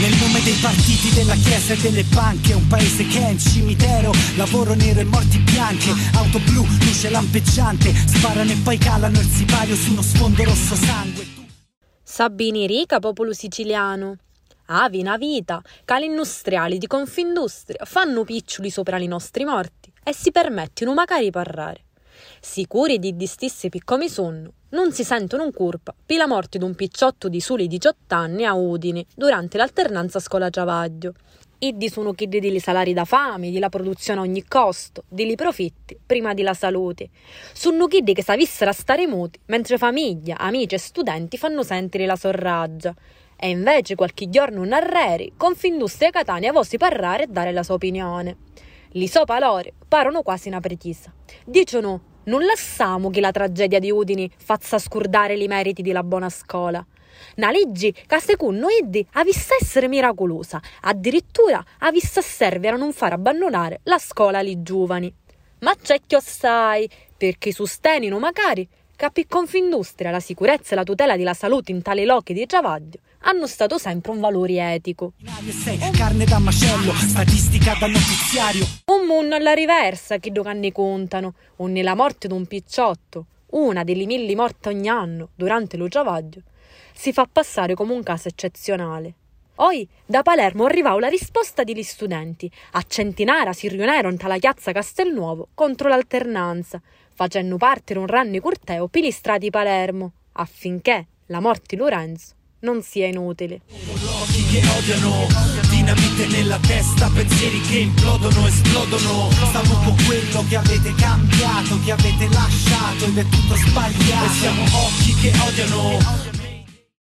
Nel nome dei partiti, della chiesa e delle banche Un paese che è un cimitero Lavoro nero e morti bianche Auto blu, luce lampeggiante Sparano e poi calano il sipario su uno sfondo rosso sangue Sabini Rica, popolo siciliano. Avi, una vita, cali industriali di Confindustria fanno piccioli sopra i nostri morti e si permettono magari parlare. Sicuri di distissi piccomi sonno, non si sentono un curpa per la morte di un picciotto di soli 18 anni a Udine durante l'alternanza scuola-travaglio. Iddi sono chi di salari da fame, di la produzione a ogni costo, di li profitti prima di la salute. Sono chi che savissero stare muti, mentre famiglia, amici e studenti fanno sentire la sorraggia. E invece qualche giorno un arreri, Confindustria Catania vosi parlare e dare la sua opinione. Li so palore, parono quasi una precisa. Dicono non lasciamo che la tragedia di Udini faccia scurdare i meriti della buona scuola. Una legge che secondo Eddi avesse essere miracolosa, addirittura avesse servire a non far abbandonare la scuola ai giovani. Ma c'è chi assai, perché sostenino magari che per Confindustria la sicurezza e la tutela della salute in tale lochi di travaglio hanno stato sempre un valore etico. Carne da macello, statistica da notiziario. Un mondo alla riversa che doganni contano, o nella morte di un picciotto, una delle mille morte ogni anno durante lo travaglio, si fa passare come un caso eccezionale. Poi da Palermo arrivò la risposta degli studenti. A centinaia si riunirono alla piazza Castelnuovo contro l'alternanza, facendo partire un ranni corteo per le strade di Palermo, affinché la morte di Lorenzo non sia inutile. Occhi che odiano, dinamite nella testa, pensieri che implodono, esplodono. Stavo con quello che avete cambiato, che avete lasciato ed è tutto sbagliato. E siamo occhi che odiano